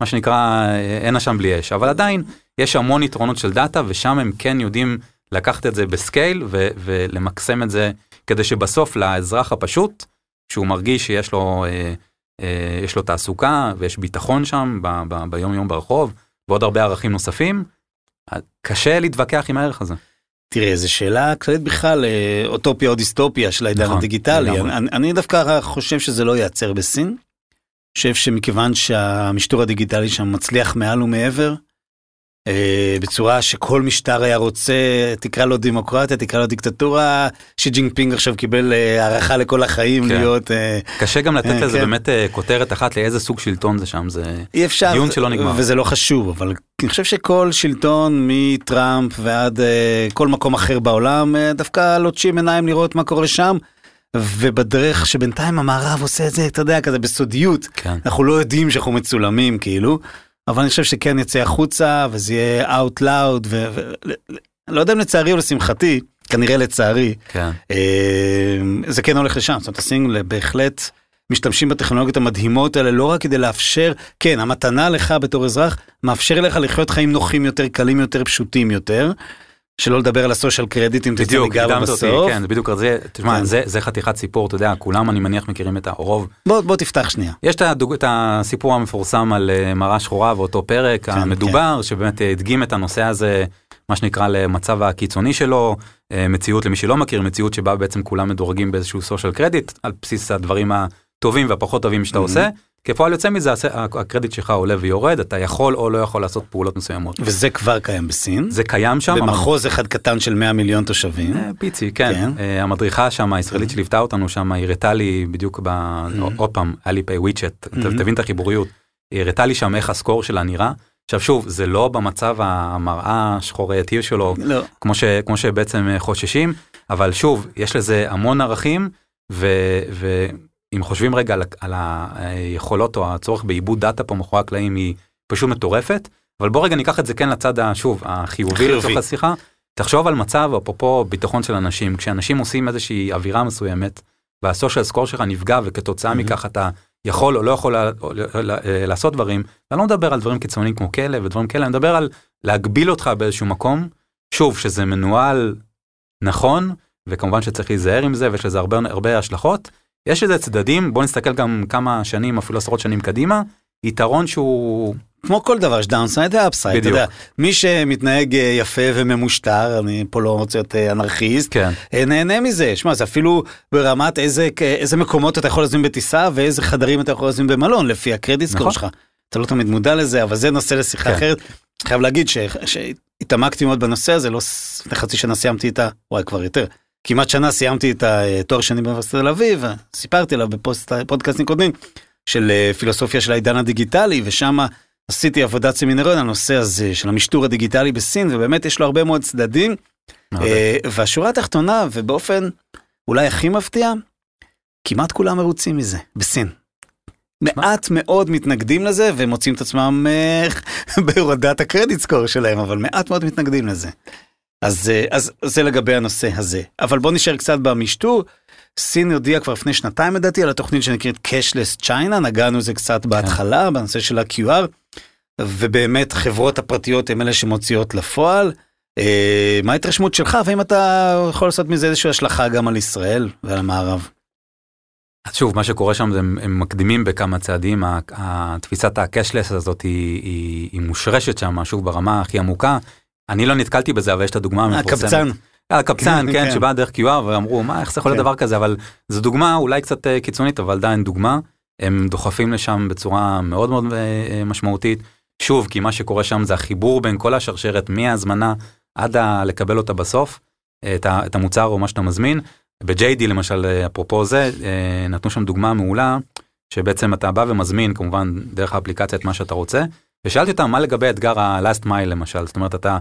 Speaker 3: מה שנקרא אין עשן בלי אש, אבל עדיין יש המון יתרונות של data ושם הם כן יודעים לקחת את זה ב scale ו- ולמקסם את זה כדי שבסוף לאזרח הפשוט, שהוא מרגיש שיש לו, אה, אה, יש לו תעסוקה ויש ביטחון שם ב- ב- ביום יום ברחוב ועוד הרבה ערכים נוספים, קשה להתווכח עם הערך הזה.
Speaker 2: תראה זו שאלה כללית בכלל אה, אוטופיה או דיסטופיה של העידן
Speaker 3: נכון,
Speaker 2: הדיגיטלי
Speaker 3: לגמרי.
Speaker 2: אני, אני דווקא חושב שזה לא ייעצר בסין. חושב שמכיוון שהמשטור הדיגיטלי שם מצליח מעל ומעבר. אה, בצורה שכל משטר היה רוצה תקרא לו דמוקרטיה תקרא לו דיקטטורה שג'ינגפינג עכשיו קיבל אה, הארכה לכל החיים
Speaker 3: כן.
Speaker 2: להיות אה,
Speaker 3: קשה גם לתת לזה
Speaker 2: כן.
Speaker 3: באמת כותרת אחת לאיזה סוג שלטון זה שם, זה
Speaker 2: אי אפשר
Speaker 3: דיון שלא נגמר.
Speaker 2: וזה לא חשוב אבל אני חושב שכל שלטון מטראמפ ועד כל מקום אחר בעולם דווקא לוטשים עיניים לראות מה קורה שם. ובדרך שבינתיים המערב עושה את זה אתה יודע כזה בסודיות
Speaker 3: כן.
Speaker 2: אנחנו לא יודעים שאנחנו מצולמים כאילו אבל אני חושב שכן יצא החוצה וזה יהיה out loud ולא יודע אם לצערי או לשמחתי כנראה לצערי
Speaker 3: כן.
Speaker 2: אה, זה כן הולך לשם, זאת אומרת הסינגל בהחלט משתמשים בטכנולוגיות המדהימות האלה לא רק כדי לאפשר, כן המתנה לך בתור אזרח מאפשר לך לחיות חיים נוחים יותר, קלים יותר, פשוטים יותר. שלא לדבר על הסושיאל קרדיט אם
Speaker 3: בדיוק,
Speaker 2: ניגע
Speaker 3: הקדמת אותי,
Speaker 2: בסוף.
Speaker 3: כן, זה בדיוק זה, תשמע,
Speaker 2: כן.
Speaker 3: זה, זה חתיכת סיפור, אתה יודע, כולם אני מניח מכירים את הרוב.
Speaker 2: בוא, בוא תפתח שנייה.
Speaker 3: יש את, הסיפור המפורסם על אה, מראה שחורה ואותו פרק
Speaker 2: כן,
Speaker 3: המדובר, שבאמת אה, הדגים את הנושא הזה, מה שנקרא למצב הקיצוני שלו, אה, מציאות למי שלא מכיר, מציאות שבה בעצם כולם מדורגים באיזשהו סושיאל קרדיט, על בסיס הדברים הטובים והפחות טובים שאתה
Speaker 2: Mhm.
Speaker 3: עושה. כפועל יוצא מזה הקרדיט שלך עולה ויורד, אתה יכול או לא יכול לעשות פעולות מסוימות.
Speaker 2: וזה כבר קיים בסין.
Speaker 3: זה קיים שם,
Speaker 2: במחוז אחד קטן של 100 מיליון תושבים.
Speaker 3: אה, פיצי, כן.
Speaker 2: כן.
Speaker 3: אה, המדריכה שם, הישראלית שליוותה אותנו שם, היא הראתה לי בדיוק ב... עוד פעם, היה לי פי וויצ'ט, תבין את החיבוריות. היא הראתה לי שם איך הסקור שלה נראה. עכשיו שוב, זה לא במצב המראה השחורייתי שלו,
Speaker 2: לא.
Speaker 3: כמו, ש, כמו שבעצם אה, חוששים, אבל שוב, יש לזה המון ערכים, ו- ואם חושבים רגע על, על היכולות או הצורך בעיבוד דאטה פה מאחורי הקלעים היא פשוט מטורפת, אבל בוא רגע ניקח את זה כן לצד, ה- שוב, החיובי
Speaker 2: חיובי.
Speaker 3: לצורך השיחה. תחשוב על מצב, אפרופו ביטחון של אנשים, כשאנשים עושים איזושהי אווירה מסוימת, והסושיאל סקור שלך נפגע, וכתוצאה
Speaker 2: Mhm.
Speaker 3: מכך אתה יכול או לא יכול אה, לעשות דברים, אני לא מדבר על דברים קיצוניים כמו כלא ודברים כאלה, אני מדבר על להגביל אותך באיזשהו מקום, שוב, שזה מנוהל נכון, וכמובן שצריך להיזהר עם זה, ויש לזה הרבה, הרבה השלכות. יש לזה צדדים, בוא נסתכל גם כמה שנים, אפילו עשרות שנים קדימה, יתרון שהוא...
Speaker 2: כמו כל דבר יש downside ו upside,
Speaker 3: אתה.
Speaker 2: יודע, מי שמתנהג אה, יפה וממושטר, אני פה לא רוצה להיות אה, אנרכיסט,
Speaker 3: כן,
Speaker 2: אה, נהנה מזה, שמע זה אפילו ברמת איזה, איזה מקומות אתה יכול להזמין בטיסה ואיזה חדרים אתה יכול להזמין במלון לפי ה credit score
Speaker 3: נכון.
Speaker 2: שלך. אתה לא תמיד מודע לזה אבל זה נושא לשיחה
Speaker 3: כן.
Speaker 2: אחרת. חייב להגיד שהתעמקתי מאוד בנושא הזה, לא לפני חצי שנה סיימתי את ה... וואי כבר יותר. כמעט שנה סיימתי את התואר שני באוניברסיטת תל אביב, סיפרתי עליו בפודקאסטים קודמים, של אה, פילוסופיה של העידן הדיגיטלי ושם עשיתי עבודת סמינריון על הנושא הזה של המשטור הדיגיטלי בסין, ובאמת יש לו הרבה מאוד צדדים. אה, והשורה התחתונה, ובאופן אולי הכי מפתיע, כמעט כולם מרוצים מזה, בסין. מעט מאוד מתנגדים לזה והם מוצאים את עצמם אה, בהורדת הקרדיט סקור שלהם, אבל מעט מאוד מתנגדים לזה. אז, אה, אז זה לגבי הנושא הזה. אבל בוא נשאר קצת במשטור. סין הודיעה כבר לפני שנתיים לדעתי על התוכנית שנקראת Cashless China, נגענו זה קצת כן. בהתחלה בנושא של ה-QR, ובאמת חברות הפרטיות הן אלה שמוציאות לפועל. אה, מה ההתרשמות שלך והאם אתה יכול לעשות מזה איזושהי השלכה גם על ישראל ועל המערב?
Speaker 3: אז שוב, מה שקורה שם זה הם, מקדימים בכמה צעדים, התפיסת הקשלס הזאת היא, היא, היא מושרשת שם, שוב ברמה הכי עמוקה. אני לא נתקלתי בזה, אבל יש את הדוגמה
Speaker 2: המפורסמת. הקבצן.
Speaker 3: הקבצן, כן, כן, שבא דרך QR ואמרו, מה, איך זה יכול להיות כן. דבר כזה, אבל זו דוגמה אולי קצת אה, קיצונית, אבל עדיין דוגמה. הם דוחפים לשם בצורה מאוד מאוד אה, משמעותית. שוב, כי מה שקורה שם זה החיבור בין כל השרשרת, מההזמנה עד ה- לקבל אותה בסוף, את, ה- את המוצר או מה שאתה מזמין. ב-JD למשל, אה, אפרופו זה, נתנו שם דוגמה מעולה, שבעצם אתה בא ומזמין כמובן דרך האפליקציה את מה שאתה רוצה, ושאלתי אותם מה לגבי אתגר ה-last mile למשל, זאת אומרת אתה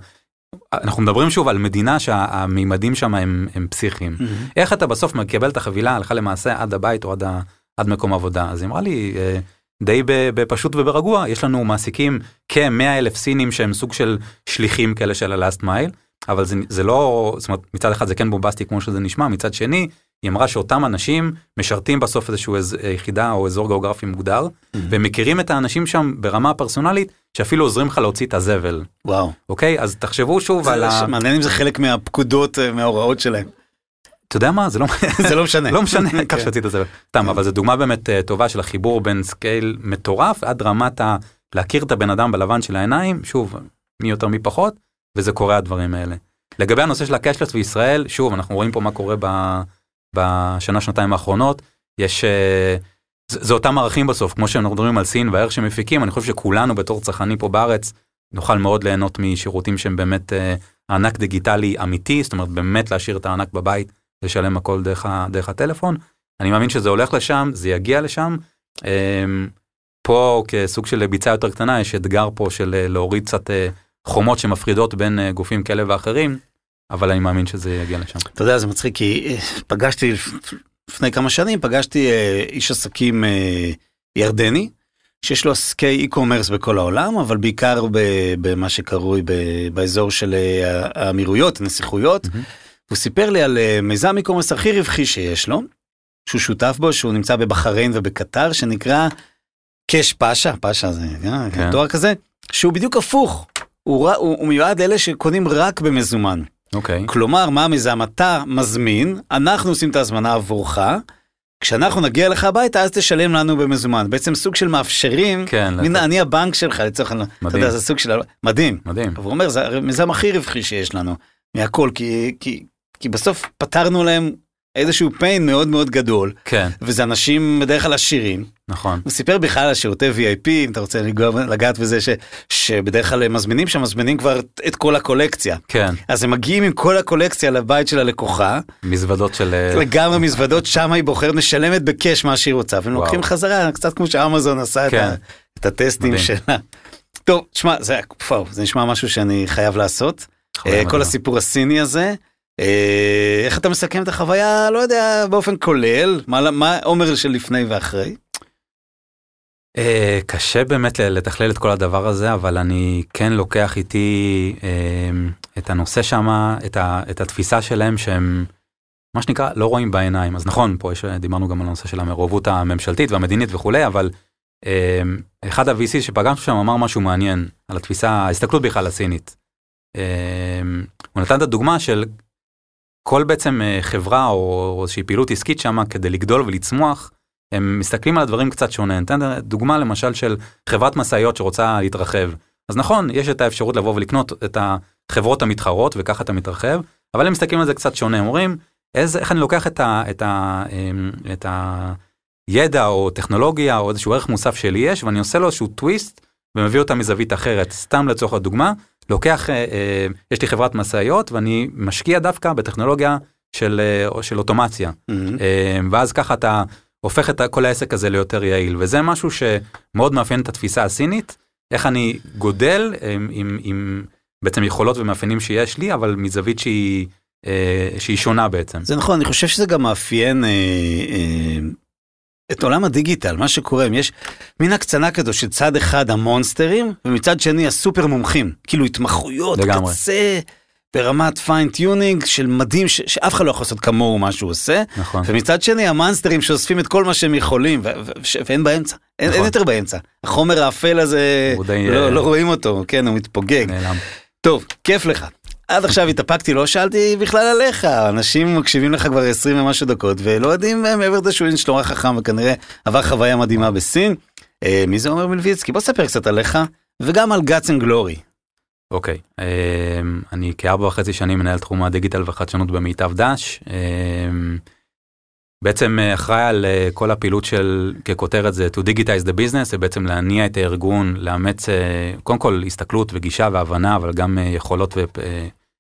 Speaker 3: אנחנו מדברים שוב על מדינה שהמימדים שם הם, הם פסיכיים. Mm-hmm. איך אתה בסוף מקבל את החבילה הלכה למעשה עד הבית או עד, ה, עד מקום עבודה? אז היא אמרה לי, אה, די בפשוט וברגוע, יש לנו מעסיקים כ-100 אלף סינים שהם סוג של שליחים כאלה של ה-last mile, אבל זה, זה לא, זאת אומרת, מצד אחד זה כן בומבסטי כמו שזה נשמע, מצד שני, היא אמרה שאותם אנשים משרתים בסוף איזשהו איז, יחידה או אזור גיאוגרפי מוגדר, mm-hmm. ומכירים את האנשים שם ברמה הפרסונלית, שאפילו עוזרים לך להוציא את הזבל.
Speaker 2: וואו.
Speaker 3: אוקיי? אז תחשבו שוב על
Speaker 2: ה... מעניין אם זה חלק מהפקודות, אה, מההוראות שלהם.
Speaker 3: אתה יודע מה? זה לא,
Speaker 2: זה לא משנה.
Speaker 3: לא משנה, ככה שרצית את זה. סתם, אבל זו דוגמה באמת אה, טובה של החיבור בין scale מטורף עד רמת ה... להכיר את הבן אדם בלבן של העיניים, שוב, מי יותר מי פחות, וזה קורה הדברים האלה. לגבי הנושא של הקשלס בישראל, שוב, אנחנו רואים פה מה קורה ב... בשנה שנתיים האחרונות, יש... אה, זה, זה אותם ערכים בסוף, כמו שאנחנו מדברים על סין והערך שהם מפיקים, אני חושב שכולנו בתור צרכנים פה בארץ, נוכל מאוד ליהנות משירותים שהם באמת אה, הענק דיגיטלי אמיתי, זאת אומרת באמת להשאיר את הענק בבית, לשלם הכל דרך, דרך הטלפון. אני מאמין שזה הולך לשם, זה יגיע לשם. אה, פה כסוג של ביצה יותר קטנה, יש אתגר פה של להוריד קצת חומות שמפרידות בין גופים כאלה ואחרים, אבל אני מאמין שזה יגיע לשם.
Speaker 2: אתה יודע, זה מצחיק, כי אה, פגשתי לפני כמה שנים, פגשתי אה, איש עסקים אה, ירדני, שיש לו עסקי e-commerce בכל העולם, אבל בעיקר במה שקרוי באזור של האמירויות, הנסיכויות. Mm-hmm. הוא סיפר לי על מיזם e-commerce הכי רווחי שיש לו, שהוא שותף בו, שהוא נמצא בבחריין ובקטר, שנקרא קאש פאשה, פאשה זה כן. תואר כזה, שהוא בדיוק הפוך. הוא, הוא, הוא מיועד לאלה שקונים רק במזומן.
Speaker 3: אוקיי. Okay.
Speaker 2: כלומר, מה המיזם? אתה מזמין, אנחנו עושים את ההזמנה עבורך, כשאנחנו נגיע לך הביתה אז תשלם לנו במזומן. בעצם סוג של מאפשרים,
Speaker 3: כן,
Speaker 2: מן, לתת. אני הבנק שלך לצורך העניין, אתה יודע, זה סוג של, מדהים.
Speaker 3: מדהים.
Speaker 2: הוא אומר, זה המיזם הכי רווחי שיש לנו, מהכל, כי, כי, כי בסוף פתרנו להם איזשהו pain מאוד מאוד גדול.
Speaker 3: כן.
Speaker 2: וזה אנשים בדרך כלל עשירים.
Speaker 3: נכון.
Speaker 2: הוא סיפר בכלל על שירותי VIP, אם אתה רוצה לגעת בזה, ש, שבדרך כלל הם מזמינים שם, מזמינים כבר את כל הקולקציה.
Speaker 3: כן.
Speaker 2: אז הם מגיעים עם כל הקולקציה לבית של הלקוחה.
Speaker 3: מזוודות של...
Speaker 2: אה, לגמרי מזוודות, שם היא בוחרת, משלמת בקאש מה שהיא רוצה, והם לוקחים חזרה, קצת כמו שאמזון עשה כן. את, ה, את הטסטים מדהים. שלה. טוב, שמע, זה, זה נשמע משהו שאני חייב לעשות. אה, כל הסיפור הסיני הזה. אה, איך אתה מסכם את החוויה, לא יודע, באופן כולל, מה עומר של לפני ואחרי?
Speaker 3: אה, קשה באמת לתכלל את כל הדבר הזה, אבל אני כן לוקח איתי אה, את הנושא שמה, את, את התפיסה שלהם שהם, מה שנקרא, לא רואים בעיניים. אז נכון, פה יש, דיברנו גם על הנושא של המעורבות הממשלתית והמדינית וכולי, אבל אחד ה-VC שפגשנו שם אמר משהו מעניין על התפיסה, ההסתכלות בכלל הסינית. הוא נתן את הדוגמה של כל בעצם אה, חברה או איזושהי פעילות עסקית שמה כדי לגדול ולצמוח, הם מסתכלים על הדברים קצת שונה. ניתן דוגמה למשל של חברת משאיות שרוצה להתרחב. אז נכון, יש את האפשרות לבוא ולקנות את החברות המתחרות וככה אתה מתרחב, אבל הם מסתכלים על זה קצת שונה, הם אומרים, איזה, איך אני לוקח את, ה, את, ה, אמ, את הידע או טכנולוגיה או איזשהו ערך מוסף שלי יש, ואני עושה לו איזשהו טוויסט ומביא אותה מזווית אחרת. סתם לצורך הדוגמה, לוקח, אה, אה, יש לי חברת משאיות ואני משקיע דווקא בטכנולוגיה של, אה, של אוטומציה. Mm-hmm. אה, ואז ככה אתה הופך את כל העסק הזה ליותר יעיל, וזה משהו שמאוד מאפיין את התפיסה הסינית. איך אני גודל עם, עם, עם בעצם יכולות ומאפיינים שיש לי, אבל מזווית שהיא, אה, שהיא שונה בעצם.
Speaker 2: זה נכון, אני חושב שזה גם מאפיין אה, אה, את עולם הדיגיטל, מה שקורה, יש מין הקצנה כזו של צד אחד המונסטרים, ומצד שני הסופר מומחים, כאילו התמחויות,
Speaker 3: לגמרי.
Speaker 2: קצה. ברמת fine tuning של מדהים ש- שאף אחד לא יכול לעשות כמוהו מה שהוא עושה.
Speaker 3: נכון.
Speaker 2: ומצד שני המאנסטרים שאוספים את כל מה שהם יכולים ו- ו- ש- ואין באמצע, אין, אין
Speaker 3: נכון.
Speaker 2: יותר באמצע. החומר האפל הזה,
Speaker 3: הוא די,
Speaker 2: לא,
Speaker 3: אה,
Speaker 2: לא רואים אותו, כן, הוא מתפוגג.
Speaker 3: נעלם.
Speaker 2: טוב, כיף לך. עד עכשיו התאפקתי, לא שאלתי בכלל עליך, אנשים מקשיבים לך כבר 20 ומשהו דקות ולא יודעים אה, מעבר לזה שהוא איש נורא חכם וכנראה עבר חוויה מדהימה בסין. אה, מי זה עומר מלביצקי? בוא ספר קצת עליך וגם על Guts and Glory.
Speaker 3: אוקיי, אמ, אני כארבע וחצי שנים מנהל תחום הדיגיטל והחדשנות במיטב דש. אמ, בעצם אה, אחראי על אה, כל הפעילות של, ככותרת זה to digitize the business, זה בעצם להניע את הארגון, לאמץ קודם כל הסתכלות וגישה והבנה, אבל גם יכולות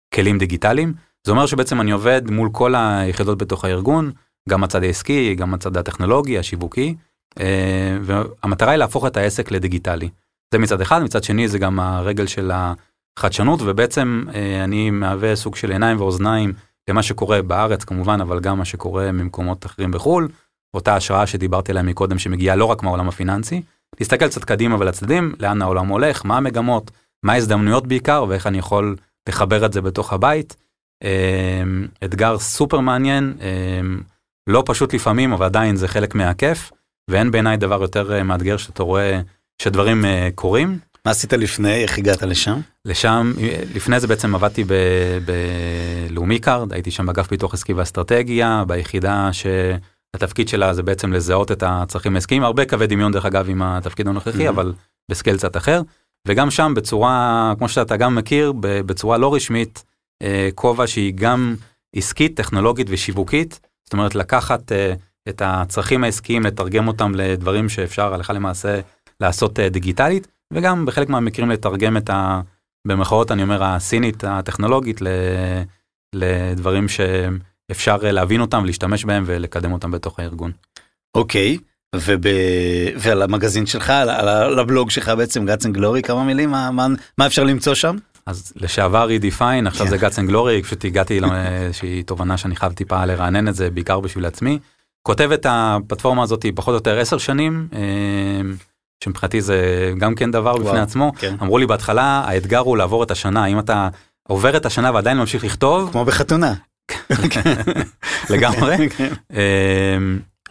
Speaker 3: וכלים דיגיטליים. זה אומר שבעצם אני עובד מול כל היחידות בתוך הארגון, גם הצד העסקי, גם הצד הטכנולוגי, השיווקי, אה, והמטרה היא להפוך את העסק לדיגיטלי. זה מצד אחד, מצד שני זה גם הרגל של החדשנות, ובעצם אה, אני מהווה סוג של עיניים ואוזניים למה שקורה בארץ כמובן, אבל גם מה שקורה ממקומות אחרים בחו"ל, אותה השראה שדיברתי עליה מקודם שמגיעה לא רק מהעולם הפיננסי, להסתכל קצת קדימה ולצדדים, לאן העולם הולך, מה המגמות, מה ההזדמנויות בעיקר, ואיך אני יכול לחבר את זה בתוך הבית. אה, אתגר סופר מעניין, אה, לא פשוט לפעמים, אבל עדיין זה חלק מהכיף, ואין בעיניי דבר יותר אה, מאתגר שאתה רואה שדברים קורים.
Speaker 2: מה עשית לפני? איך הגעת לשם?
Speaker 3: לשם, לפני זה בעצם עבדתי בלאומי קארד, הייתי שם באגף פיתוח עסקי ואסטרטגיה, ביחידה שהתפקיד שלה זה בעצם לזהות את הצרכים העסקיים, הרבה קווי דמיון דרך אגב עם התפקיד הנוכחי,
Speaker 2: Mhm.
Speaker 3: אבל בסקייל קצת אחר, וגם שם בצורה, כמו שאתה גם מכיר, בצורה לא רשמית, אה, כובע שהיא גם עסקית, טכנולוגית ושיווקית, זאת אומרת לקחת אה, את הצרכים העסקיים, לתרגם אותם לדברים שאפשר הלכה למעשה לעשות אה, דיגיטלית, וגם בחלק מהמקרים לתרגם את ה... במרכאות אני אומר הסינית הטכנולוגית. לדברים שאפשר להבין אותם, להשתמש בהם ולקדם אותם בתוך הארגון.
Speaker 2: אוקיי, וב... ועל המגזין שלך, על, על, על הבלוג שלך בעצם, Guts and Glory, כמה מילים, מה, מה, מה אפשר למצוא שם?
Speaker 3: אז לשעבר Redefine, עכשיו
Speaker 2: כן.
Speaker 3: זה Guts and Glory, פשוט הגעתי לאיזושהי תובנה שאני חייב טיפה לרענן את זה, בעיקר בשביל עצמי. כותב את הפלטפורמה הזאת פחות או יותר עשר שנים, אה, שמבחינתי זה גם כן דבר בפני
Speaker 2: וואו,
Speaker 3: עצמו.
Speaker 2: כן.
Speaker 3: אמרו לי בהתחלה, האתגר הוא לעבור את השנה, אם אתה עובר את השנה ועדיין ממשיך לכתוב,
Speaker 2: כמו בחתונה.
Speaker 3: לגמרי.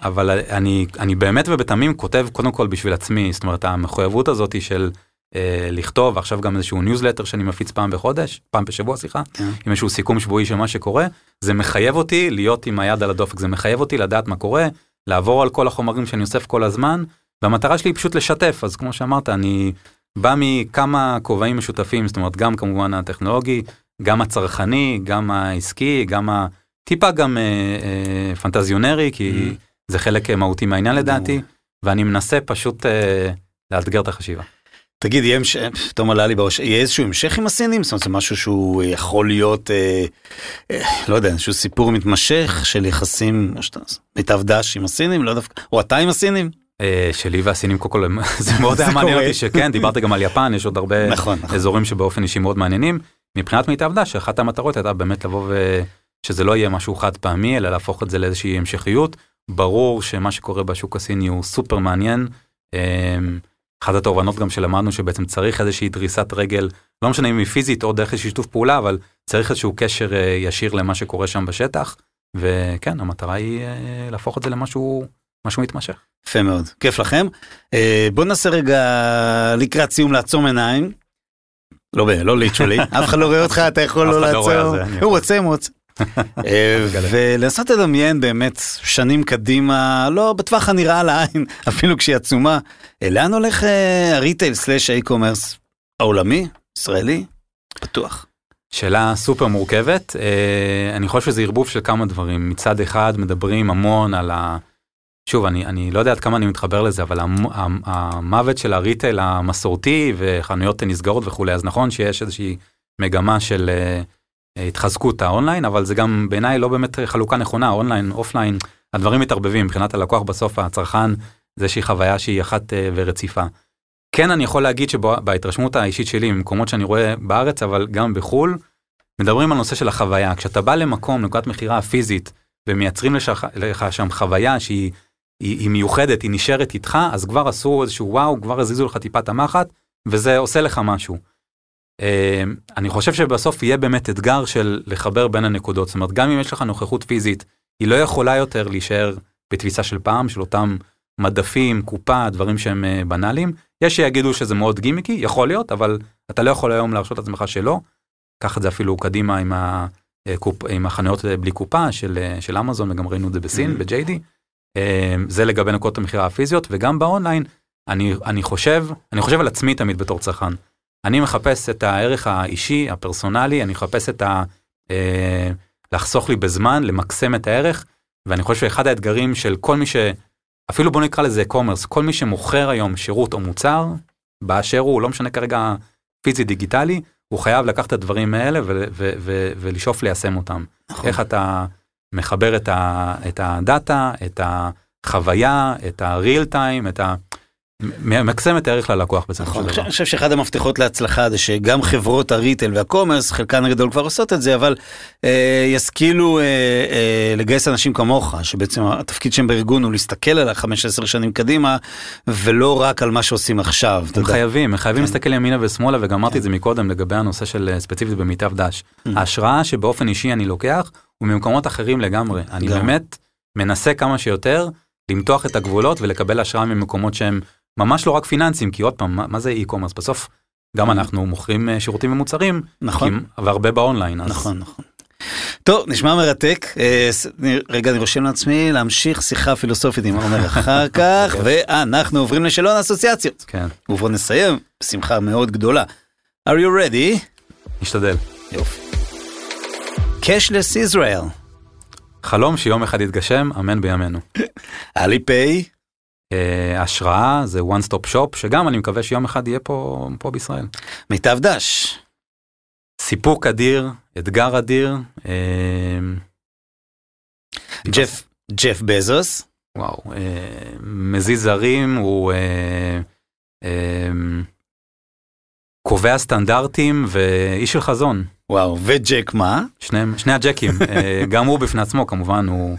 Speaker 3: אבל אני, אני באמת ובתמים כותב קודם כל בשביל עצמי, זאת אומרת המחויבות הזאת של אה, לכתוב, עכשיו גם איזשהו ניוזלטר שאני מפיץ פעם בחודש, פעם בשבוע סליחה,
Speaker 2: כן.
Speaker 3: עם איזשהו סיכום שבועי של מה שקורה, זה מחייב אותי להיות עם היד על הדופק, זה מחייב אותי לדעת מה קורה, לעבור על כל החומרים שאני אוסף כל הזמן, והמטרה שלי היא פשוט לשתף, אז כמו שאמרת, אני בא מכמה כובעים משותפים, זאת אומרת גם כמובן הטכנולוגי, גם הצרכני, גם העסקי, גם ה... טיפה גם אה, אה, פנטזיונרי, כי
Speaker 2: Mhm.
Speaker 3: זה חלק אה, מהותי מהעניין לדעתי. ואני מנסה פשוט אה, לאתגר את החשיבה.
Speaker 2: תגיד, יהיה המשך, פתאום עלה לי בראש, יהיה איזשהו המשך עם הסינים? זאת אומרת, זה משהו שהוא יכול להיות, אה, אה, לא יודע, איזשהו סיפור מתמשך של יחסים, מיטב דש עם הסינים, לא דווקא, או אתה עם הסינים?
Speaker 3: אה, שלי והסינים קודם כל, הם- זה מאוד היה מעניין. אותי שכן, דיברת גם על יפן, יש עוד הרבה
Speaker 2: נכון, נכון.
Speaker 3: אזורים שבאופן אישי מאוד מעניינים. מבחינת מיטב דש, אחת המטרות הייתה באמת לבוא ושזה לא יהיה משהו חד פעמי, אלא להפוך את זה לאיזושהי המשכיות. ברור שמה שקורה בשוק הסיני הוא סופר מעניין. אה, אחת התובנות גם שלמדנו שבעצם צריך איזושהי דריסת רגל, לא משנה אם היא פיזית או דרך שיתוף פעולה, אבל צריך איזשהו קשר אה, ישיר למה שקורה שם בשטח. וכן, המטרה היא אה, להפוך את זה למשהו משהו מתמשך.
Speaker 2: יפה מאוד, כיף לכם. אה, בוא ננסה רגע לקראת סיום לעצום עיניים. לא, לא literally, אף אחד לא רואה אותך, אתה יכול לא
Speaker 3: לא
Speaker 2: לעצום. הוא. רוצה, הוא רוצה. אה. ולנסות לדמיין באמת שנים קדימה, לא בטווח הנראה לעין, אפילו כשהיא עצומה. אה, לאן הולך אה, ה retail slash ה e-commerce העולמי, ישראלי? בטוח.
Speaker 3: שאלה סופר מורכבת, אני חושב שזה ערבוב של כמה דברים. מצד אחד מדברים המון על ה... שוב, אני, אני לא יודע עד כמה אני מתחבר לזה, אבל המ, המ, המוות של ה retail המסורתי וחנויות נסגרות וכולי, אז נכון שיש איזושהי מגמה של התחזקות האונליין, אבל זה גם בעיניי לא באמת חלוקה נכונה, אונליין, אופליין, הדברים מתערבבים מבחינת הלקוח בסוף, הצרכן, זה איזושהי חוויה שהיא אחת אה, ורציפה. כן אני יכול להגיד שבהתרשמות האישית שלי ממקומות שאני רואה בארץ אבל גם בחו"ל, מדברים על נושא של החוויה. כשאתה בא למקום, נקודת מכירה פיזית, ומייצרים לך, לך שם חוויה שהיא היא, היא מיוחדת, היא נשארת איתך, אז כבר עשו איזשהו וואו, כבר הזיזו לך טיפה את המחט, וזה עושה לך משהו. Uh, אני חושב שבסוף יהיה באמת אתגר של לחבר בין הנקודות, זאת אומרת גם אם יש לך נוכחות פיזית, היא לא יכולה יותר להישאר בתפיסה של פעם, של אותם מדפים, קופה, דברים שהם uh, בנאליים. יש שיגידו שזה מאוד גימיקי, יכול להיות, אבל אתה לא יכול היום להרשות לעצמך שלא. קח את זה אפילו קדימה עם, ה, uh, קופ, עם החנויות בלי קופה של, של אמזון, וגם ראינו את זה בסין, mm-hmm. ב-JD. Uh, זה לגבי נקודות המכירה הפיזיות, וגם באונליין, אני, אני חושב, אני חושב על עצמי תמיד בתור צרכן. אני מחפש את הערך האישי, הפרסונלי, אני מחפש את ה... אה, לחסוך לי בזמן, למקסם את הערך, ואני חושב שאחד האתגרים של כל מי ש... אפילו בוא נקרא לזה commerce, כל מי שמוכר היום שירות או מוצר, באשר הוא, לא משנה כרגע פיזי דיגיטלי, הוא חייב לקחת את הדברים האלה ולשאוף ליישם אותם. נכון. איך אתה מחבר את, ה- את הדאטה, את החוויה, את ה-real time, את ה... ממקסם את הערך ללקוח בסופו של
Speaker 2: נכון,
Speaker 3: דבר.
Speaker 2: אני חושב שאחד המפתחות להצלחה זה שגם חברות הריטל והקומרס, חלקן הגדול כבר עושות את זה, אבל אה, ישכילו אה, אה, לגייס אנשים כמוך, שבעצם התפקיד שלהם בארגון הוא להסתכל על ה-15 שנים קדימה, ולא רק על מה שעושים עכשיו.
Speaker 3: הם
Speaker 2: יודע.
Speaker 3: חייבים, הם חייבים
Speaker 2: כן.
Speaker 3: להסתכל ימינה ושמאלה, וגם אמרתי את זה מקודם לגבי הנושא של אה, ספציפית במיטב דש.
Speaker 2: Mm.
Speaker 3: ההשראה שבאופן אישי אני לוקח, הוא ממקומות אחרים לגמרי. אני. באמת מנסה כמה שיותר למתוח את הגבולות ולקבל השראה ממקומות שהם ממש לא רק פיננסיים, כי עוד פעם, מה, מה זה e-commerce? בסוף גם אנחנו מוכרים אה, שירותים ומוצרים,
Speaker 2: נכון.
Speaker 3: כי- והרבה באונליין. אז
Speaker 2: נכון, נכון. טוב, נשמע מרתק. אה, רגע, אני רושם לעצמי להמשיך שיחה פילוסופית עם עומר אחר כך, ואנחנו עוברים לשאלון אסוציאציות.
Speaker 3: כן,
Speaker 2: ובואו נסיים בשמחה מאוד גדולה. are you ready?
Speaker 3: נשתדל.
Speaker 2: יופי. Cashless Israel,
Speaker 3: חלום שיום אחד יתגשם, אמן בימינו.
Speaker 2: אליפיי,
Speaker 3: אה, השראה זה one stop shop, שגם אני מקווה שיום אחד יהיה פה, פה בישראל.
Speaker 2: מיטב דש,
Speaker 3: סיפוק אדיר, אתגר אדיר. אה,
Speaker 2: ג'ף, ג'ף בזוס,
Speaker 3: וואו, אה, מזיז זרים, הוא אה, אה, קובע סטנדרטים ואיש של חזון.
Speaker 2: וואו, וג'ק מה?
Speaker 3: שניהם, שני הג'קים, אה, גם הוא בפני עצמו כמובן, הוא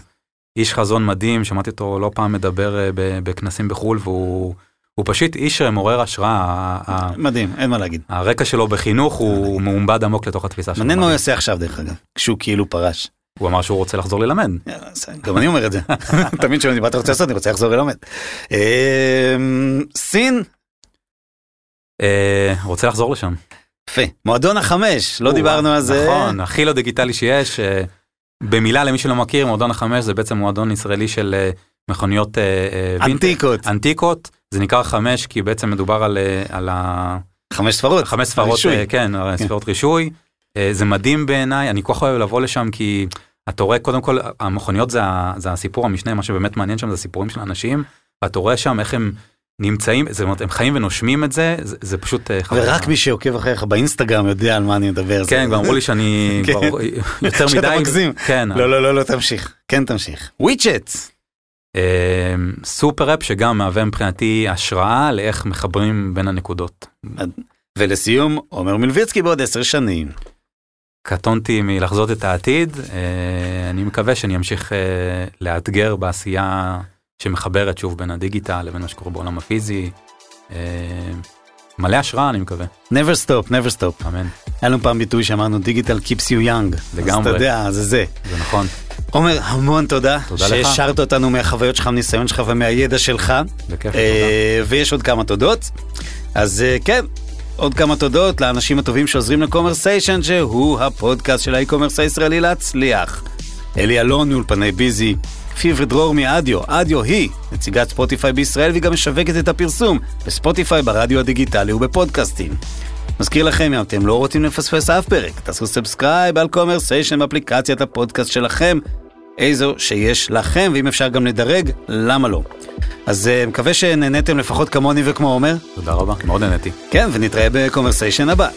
Speaker 3: איש חזון מדהים, שמעתי אותו לא פעם מדבר אה, בכנסים בחו"ל, והוא הוא פשוט איש מעורר השראה.
Speaker 2: מדהים, אין מה להגיד.
Speaker 3: הרקע שלו בחינוך הוא מעומבד עמוק לתוך התפיסה שלו.
Speaker 2: מעניין מה הוא יעשה עכשיו דרך אגב, כשהוא כאילו פרש.
Speaker 3: הוא אמר שהוא רוצה לחזור ללמד.
Speaker 2: בסדר, גם אני אומר את זה. תמיד כשאני מה אתה רוצה לעשות, אני רוצה לחזור ללמד. אמ, סין,
Speaker 3: אה, רוצה לחזור לשם.
Speaker 2: יפה. מועדון החמש, לא דיברנו על זה.
Speaker 3: נכון, הכי לא דיגיטלי שיש. במילה למי שלא מכיר, מועדון החמש זה בעצם מועדון ישראלי של אה, מכוניות אה, אה.
Speaker 2: אנטיקות,
Speaker 3: אנטיקות. זה נקרא חמש כי בעצם מדובר על, על ה...
Speaker 2: חמש ספרות.
Speaker 3: חמש ספרות,
Speaker 2: רישוי.
Speaker 3: אה, כן, ספרות רישוי. זה מדהים בעיניי, אני כל כך אוהב לבוא לשם כי אתה רואה קודם כל המכוניות זה, זה הסיפור המשנה, מה שבאמת מעניין שם זה הסיפורים של האנשים, ואתה רואה שם איך הם נמצאים, זאת אומרת הם חיים ונושמים את זה, זה, זה פשוט אה, חוויה.
Speaker 2: ורק מי שעוקב אחריך באינסטגרם יודע על מה אני מדבר.
Speaker 3: כן, כבר אמרו לי שאני
Speaker 2: כן.
Speaker 3: כבר יותר מדי.
Speaker 2: שאתה מגזים.
Speaker 3: כן.
Speaker 2: לא, לא, לא, לא, תמשיך. כן, תמשיך. וויצ'ט.
Speaker 3: אה, סופר אפ שגם מהווה מבחינתי השראה לאיך מחברים בין הנקודות.
Speaker 2: ולסיום, עומר מלביצקי בעוד עשר שנים.
Speaker 3: קטונתי מלחזות את העתיד, אה, אני מקווה שאני אמשיך אה, לאתגר בעשייה שמחברת שוב בין הדיגיטל לבין מה שקורה בעולם הפיזי. אה, מלא השראה אני מקווה,
Speaker 2: never stop, never stop.
Speaker 3: אמן,
Speaker 2: היה לנו פעם ביטוי שאמרנו דיגיטל keeps you young. אז
Speaker 3: לגמרי.
Speaker 2: אתה יודע, זה זה.
Speaker 3: זה נכון,
Speaker 2: עומר, המון תודה.
Speaker 3: תודה לך.
Speaker 2: שהעשרת אותנו מהחוויות שלך, מהניסיון שלך ומהידע שלך.
Speaker 3: בכיף, תודה.
Speaker 2: אה, ויש עוד כמה תודות. אז אה, כן, עוד כמה תודות לאנשים הטובים שעוזרים לקומרסיישן, שהוא הפודקאסט של ה e-commerce הישראלי להצליח. אלי אלון מאולפני ביזי, פיב ודרור מאדיו, אדיו היא נציגת ספוטיפיי בישראל והיא גם משווקת את הפרסום בספוטיפיי, ברדיו הדיגיטלי ובפודקאסטים. מזכיר לכם, אם אתם לא רוצים לפספס אף פרק, תעשו subscribe על קומרסיישן באפליקציית הפודקאסט שלכם, איזו שיש לכם, ואם אפשר גם לדרג, למה לא? אז אה, מקווה שנהניתם לפחות כמוני וכמו עומר.
Speaker 3: תודה רבה, מאוד נהניתי.
Speaker 2: כן, ונתראה בקומרסיישן הבא.